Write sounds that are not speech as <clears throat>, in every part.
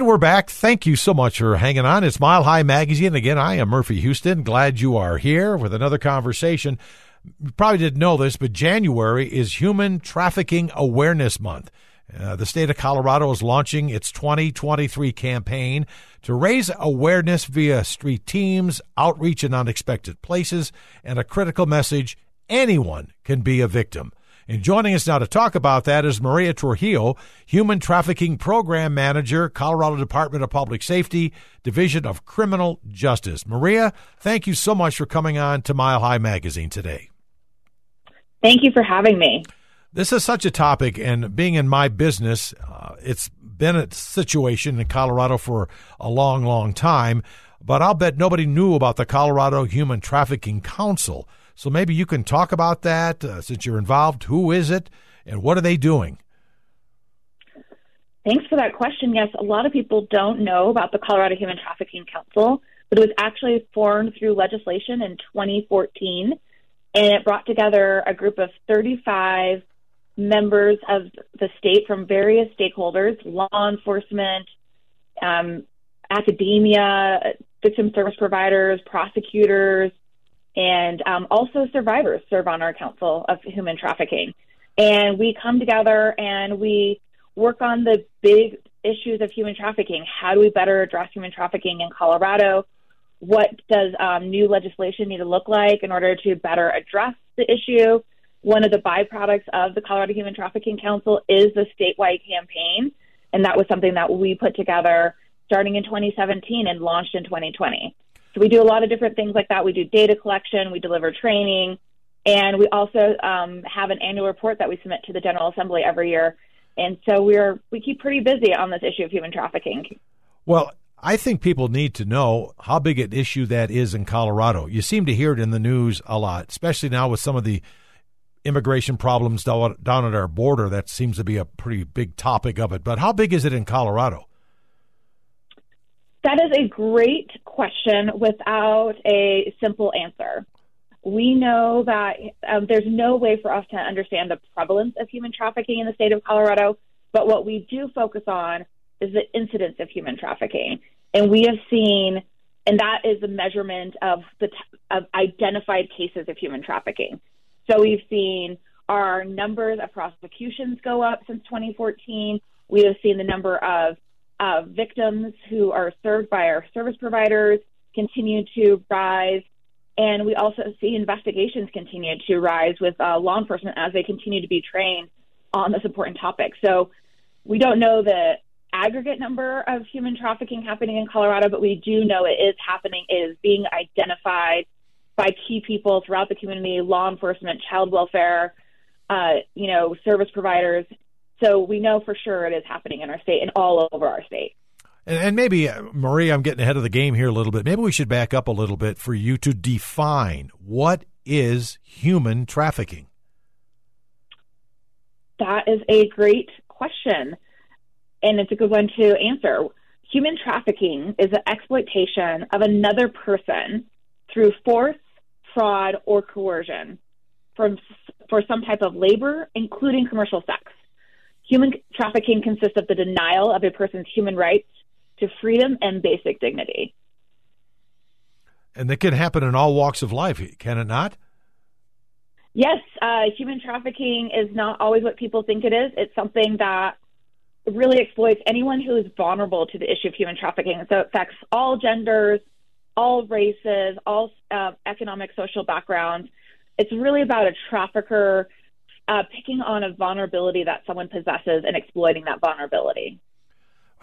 And we're back. Thank you so much for hanging on. It's Mile High Magazine. Again, I am Murphy Houston. Glad you are here with another conversation. You probably didn't know this, but January is Human Trafficking Awareness Month. Uh, the state of Colorado is launching its 2023 campaign to raise awareness via street teams, outreach in unexpected places, and a critical message anyone can be a victim. And joining us now to talk about that is Maria Trujillo, Human Trafficking Program Manager, Colorado Department of Public Safety, Division of Criminal Justice. Maria, thank you so much for coming on to Mile High Magazine today. Thank you for having me. This is such a topic, and being in my business, uh, it's been a situation in Colorado for a long, long time. But I'll bet nobody knew about the Colorado Human Trafficking Council. So maybe you can talk about that uh, since you're involved. Who is it, and what are they doing? Thanks for that question. Yes, a lot of people don't know about the Colorado Human Trafficking Council, but it was actually formed through legislation in 2014, and it brought together a group of 35 members of the state from various stakeholders, law enforcement, um, academia, victim service providers, prosecutors, and um, also survivors serve on our Council of Human Trafficking. And we come together and we work on the big issues of human trafficking. How do we better address human trafficking in Colorado? What does um, new legislation need to look like in order to better address the issue? one of the byproducts of the Colorado Human Trafficking Council is the statewide campaign. And that was something that we put together starting in 2017 and launched in 2020. So we do a lot of different things like that. We do data collection, we deliver training, and we also um, have an annual report that we submit to the General Assembly every year. And so we're we keep pretty busy on this issue of human trafficking. Well, I think people need to know how big an issue that is in Colorado. You seem to hear it in the news a lot, especially now with some of the immigration problems down at our border. That seems to be a pretty big topic of it. But how big is it in Colorado? That is a great question without a simple answer. We know that um, there's no way for us to understand the prevalence of human trafficking in the state of Colorado, but what we do focus on is the incidence of human trafficking. And we have seen, and that is the measurement of the t- of identified cases of human trafficking. So we've seen our numbers of prosecutions go up since 2014. We have seen the number of uh, victims who are served by our service providers continue to rise. And we also see investigations continue to rise with uh, law enforcement as they continue to be trained on this important topic. So we don't know the aggregate number of human trafficking happening in Colorado, but we do know it is happening, it is being identified by key people throughout the community, law enforcement, child welfare, uh, you know, service providers. So we know for sure it is happening in our state and all over our state. And, and maybe, uh, Marie, I'm getting ahead of the game here a little bit. Maybe we should back up a little bit for you to define what is human trafficking. That is a great question, and it's a good one to answer. Human trafficking is the exploitation of another person through force, fraud, or coercion from, for some type of labor, including commercial sex. Human trafficking consists of the denial of a person's human rights to freedom and basic dignity. And that can happen in all walks of life, can it not? Yes, uh, human trafficking is not always what people think it is. It's something that really exploits anyone who is vulnerable to the issue of human trafficking. So it affects all genders, all races, all uh, economic, social backgrounds. It's really about a trafficker uh, picking on a vulnerability that someone possesses and exploiting that vulnerability.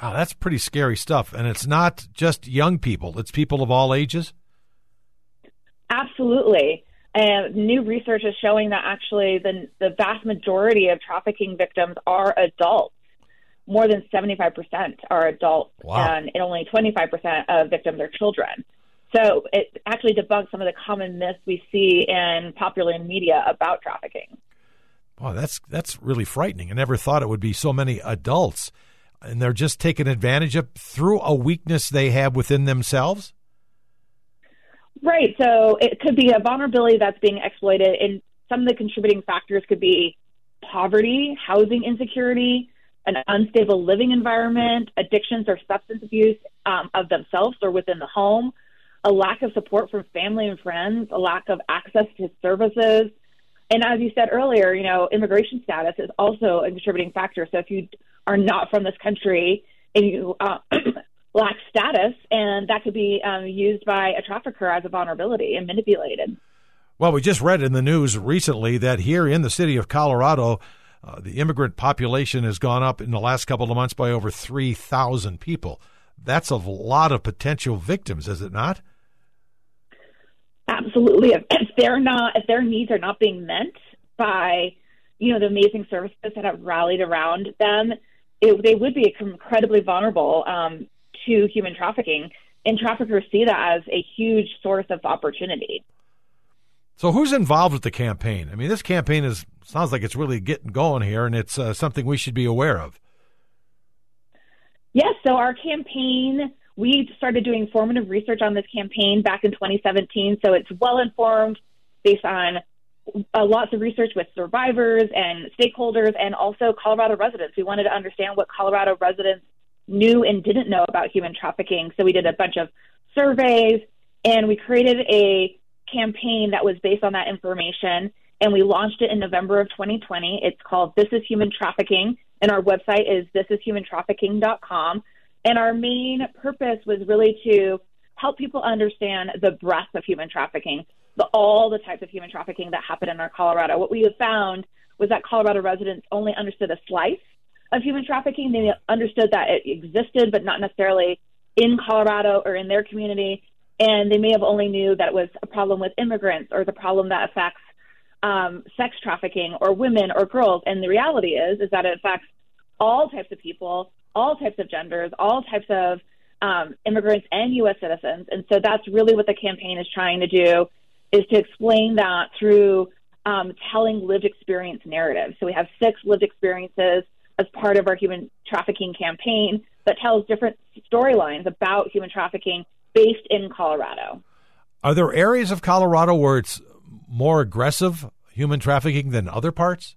Wow, that's pretty scary stuff. And it's not just young people, it's people of all ages? Absolutely. And new research is showing that actually the, the vast majority of trafficking victims are adults. More than 75% are adults, wow. and only 25% of victims are children. So it actually debunks some of the common myths we see in popular media about trafficking. Wow, that's that's really frightening. I never thought it would be so many adults, and they're just taken advantage of through a weakness they have within themselves. Right. So it could be a vulnerability that's being exploited, and some of the contributing factors could be poverty, housing insecurity, an unstable living environment, addictions or substance abuse um, of themselves or within the home, a lack of support from family and friends, a lack of access to services. And as you said earlier, you know, immigration status is also a contributing factor. So if you are not from this country and you uh, <clears throat> lack status, and that could be um, used by a trafficker as a vulnerability and manipulated. Well, we just read in the news recently that here in the city of Colorado, uh, the immigrant population has gone up in the last couple of months by over 3,000 people. That's a lot of potential victims, is it not? Absolutely. If they're not, if their needs are not being met by, you know, the amazing services that have rallied around them, it, they would be incredibly vulnerable um, to human trafficking. And traffickers see that as a huge source of opportunity. So, who's involved with the campaign? I mean, this campaign is sounds like it's really getting going here, and it's uh, something we should be aware of. Yes. So, our campaign, we started doing formative research on this campaign back in 2017. So, it's well informed based on uh, lots of research with survivors and stakeholders, and also Colorado residents. We wanted to understand what Colorado residents knew and didn't know about human trafficking. So we did a bunch of surveys and we created a campaign that was based on that information and we launched it in November of 2020. It's called This is Human Trafficking and our website is thisishumantrafficking.com. And our main purpose was really to help people understand the breadth of human trafficking, the, all the types of human trafficking that happen in our Colorado. What we have found was that Colorado residents only understood a slice of human trafficking. They understood that it existed, but not necessarily in Colorado or in their community. And they may have only knew that it was a problem with immigrants or the problem that affects um, sex trafficking or women or girls. And the reality is, is that it affects all types of people, all types of genders, all types of um, immigrants and U.S. citizens. And so that's really what the campaign is trying to do is to explain that through um, telling lived experience narratives. So we have six lived experiences as part of our human trafficking campaign that tells different storylines about human trafficking based in Colorado. Are there areas of Colorado where it's more aggressive human trafficking than other parts?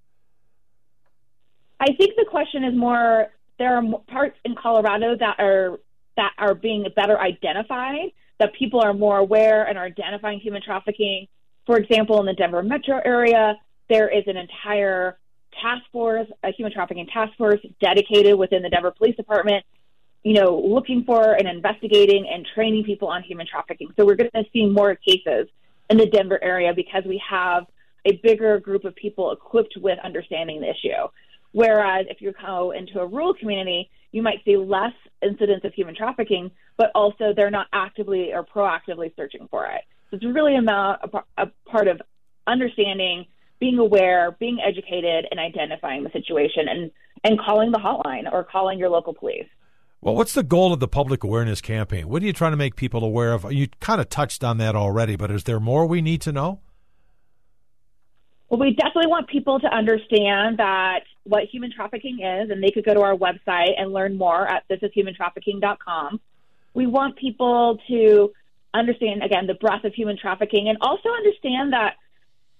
I think the question is more there are parts in Colorado that are that are being better identified, that people are more aware and are identifying human trafficking. For example, in the Denver metro area, there is an entire task force, a human trafficking task force dedicated within the Denver Police Department, you know, looking for and investigating and training people on human trafficking. So we're going to see more cases in the Denver area because we have a bigger group of people equipped with understanding the issue. Whereas if you go into a rural community, you might see less incidents of human trafficking, but also they're not actively or proactively searching for it. So it's really about a, a part of understanding being aware, being educated, and identifying the situation and, and calling the hotline or calling your local police. Well, what's the goal of the public awareness campaign? What are you trying to make people aware of? You kind of touched on that already, but is there more we need to know? Well, we definitely want people to understand that what human trafficking is, and they could go to our website and learn more at thisishumantrafficking.com. We want people to understand, again, the breadth of human trafficking and also understand that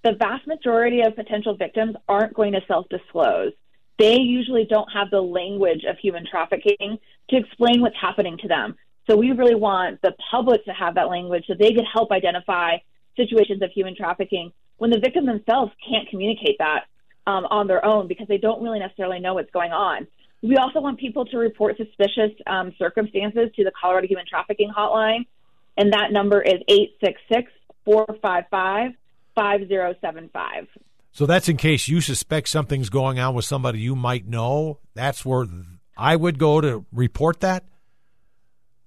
the vast majority of potential victims aren't going to self disclose. They usually don't have the language of human trafficking to explain what's happening to them. So we really want the public to have that language so they can help identify situations of human trafficking when the victim themselves can't communicate that um, on their own because they don't really necessarily know what's going on. We also want people to report suspicious um, circumstances to the Colorado Human Trafficking Hotline, and that number is 866 455 5075. So that's in case you suspect something's going on with somebody you might know. That's where I would go to report that.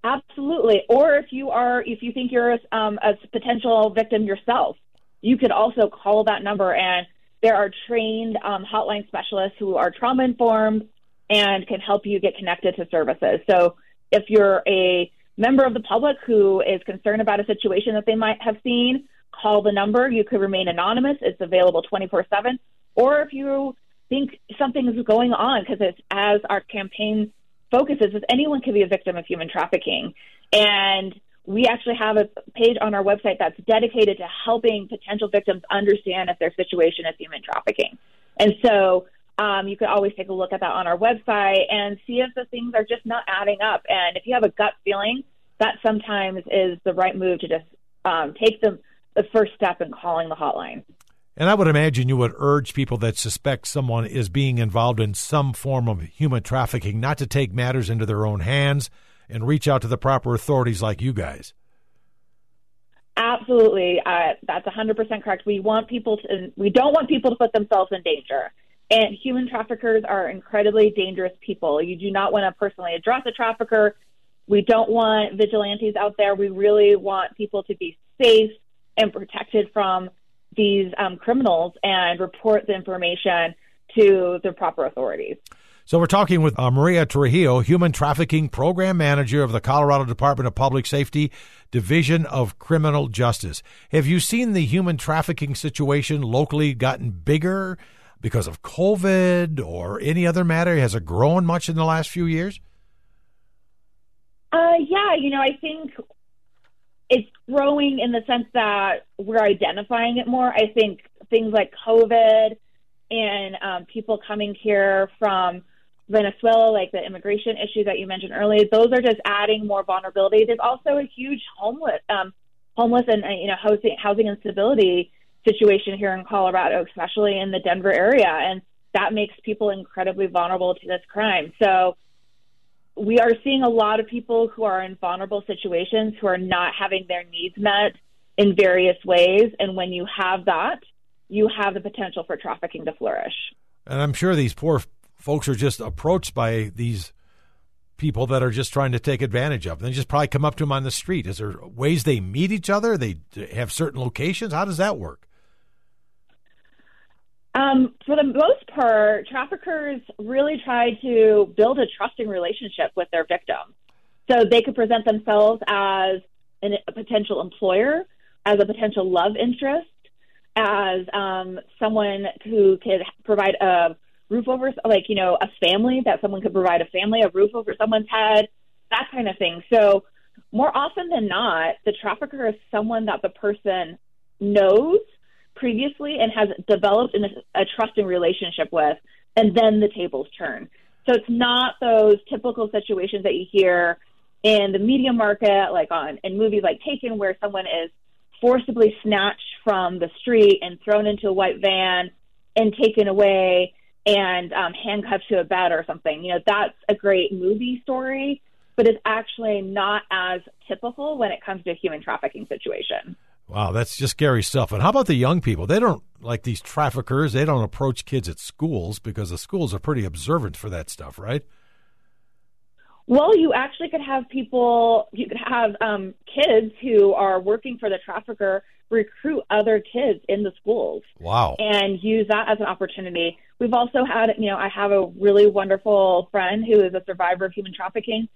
Absolutely. Or if you are, if you think you're um, a potential victim yourself, you could also call that number, and there are trained um, hotline specialists who are trauma informed and can help you get connected to services. So if you're a member of the public who is concerned about a situation that they might have seen, call the number. You could remain anonymous. It's available 24 7. Or if you think something is going on, because it's as our campaign focuses, is anyone can be a victim of human trafficking. And we actually have a page on our website that's dedicated to helping potential victims understand if their situation is human trafficking. And so Um, you could always take a look at that on our website and see if the things are just not adding up. And if you have a gut feeling, that sometimes is the right move to just um, take the, the first step in calling the hotline. And I would imagine you would urge people that suspect someone is being involved in some form of human trafficking not to take matters into their own hands and reach out to the proper authorities like you guys. Absolutely, uh, that's 100% correct. We want people to, we don't want people to put themselves in danger. And human traffickers are incredibly dangerous people. You do not want to personally address a trafficker. We don't want vigilantes out there. We really want people to be safe and protected from these um, criminals and report the information to the proper authorities. So we're talking with uh, Maria Trujillo, Human Trafficking Program Manager of the Colorado Department of Public Safety, Division of Criminal Justice. Have you seen the human trafficking situation locally gotten bigger because of COVID or any other matter? Has it grown much in the last few years? Uh, yeah, you know, I think it's growing in the sense that we're identifying it more. I think things like COVID and um, people coming here from Venezuela, like the immigration issue that you mentioned earlier, those are just adding more vulnerability. There's also a huge homeless, um, homeless and uh, you know housing housing instability situation here in Colorado, especially in the Denver area, and that makes people incredibly vulnerable to this crime. So we are seeing a lot of people who are in vulnerable situations who are not having their needs met in various ways, and when you have that, you have the potential for trafficking to flourish. And I'm sure these poor folks are just approached by these people that are just trying to take advantage of. They just probably come up to them on the street. Is there ways they meet each other? They have certain locations. How does that work? Um, for the most part, traffickers really try to build a trusting relationship with their victim. So they could present themselves as an, a potential employer, as a potential love interest, as um, someone who could provide a roof over, like, you know, a family that someone could provide a family, a roof over someone's head, that kind of thing. So, more often than not, the trafficker is someone that the person knows previously and has developed in a, a trusting relationship with, and then the tables turn. So it's not those typical situations that you hear in the media market, like on in movies like Taken, where someone is forcibly snatched from the street and thrown into a white van and taken away and um, handcuffed to a bed or something. You know, that's a great movie story, but it's actually not as typical when it comes to a human trafficking situation. Wow, that's just scary stuff. And how about the young people? They don't like these traffickers. They don't approach kids at schools because the schools are pretty observant for that stuff, right? Well, you actually could have people, you could have um, kids who are working for the trafficker recruit other kids in the schools. Wow. And use that as an opportunity. We've also had, you know, I have a really wonderful friend who is a survivor of human trafficking,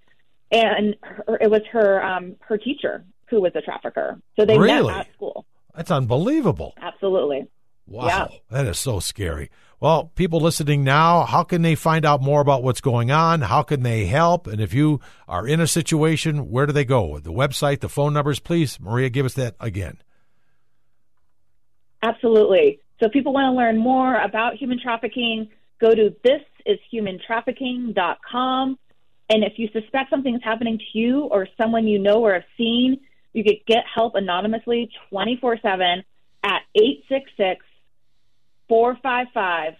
and her, it was her um, her teacher who was a trafficker. So they really? met at school. That's unbelievable. Absolutely. Wow, yeah. that is so scary. Well, people listening now, how can they find out more about what's going on? How can they help? And if you are in a situation, where do they go? The website, the phone numbers, please. Maria, give us that again. Absolutely. So if people want to learn more about human trafficking, go to thisishumantrafficking.com. And if you suspect something is happening to you or someone you know or have seen, you could get help anonymously 24 7 at 866 455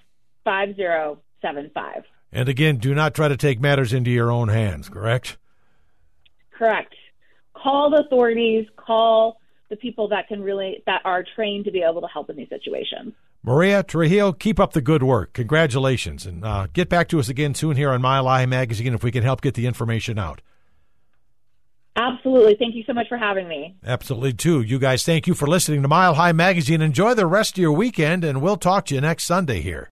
5075. And again, do not try to take matters into your own hands, correct? Correct. Call the authorities, call the people that can really, that are trained to be able to help in these situations. Maria Trujillo, keep up the good work. Congratulations. And uh, get back to us again soon here on Mile High Magazine if we can help get the information out. Absolutely. Thank you so much for having me. Absolutely, too. You guys, thank you for listening to Mile High Magazine. Enjoy the rest of your weekend, and we'll talk to you next Sunday here.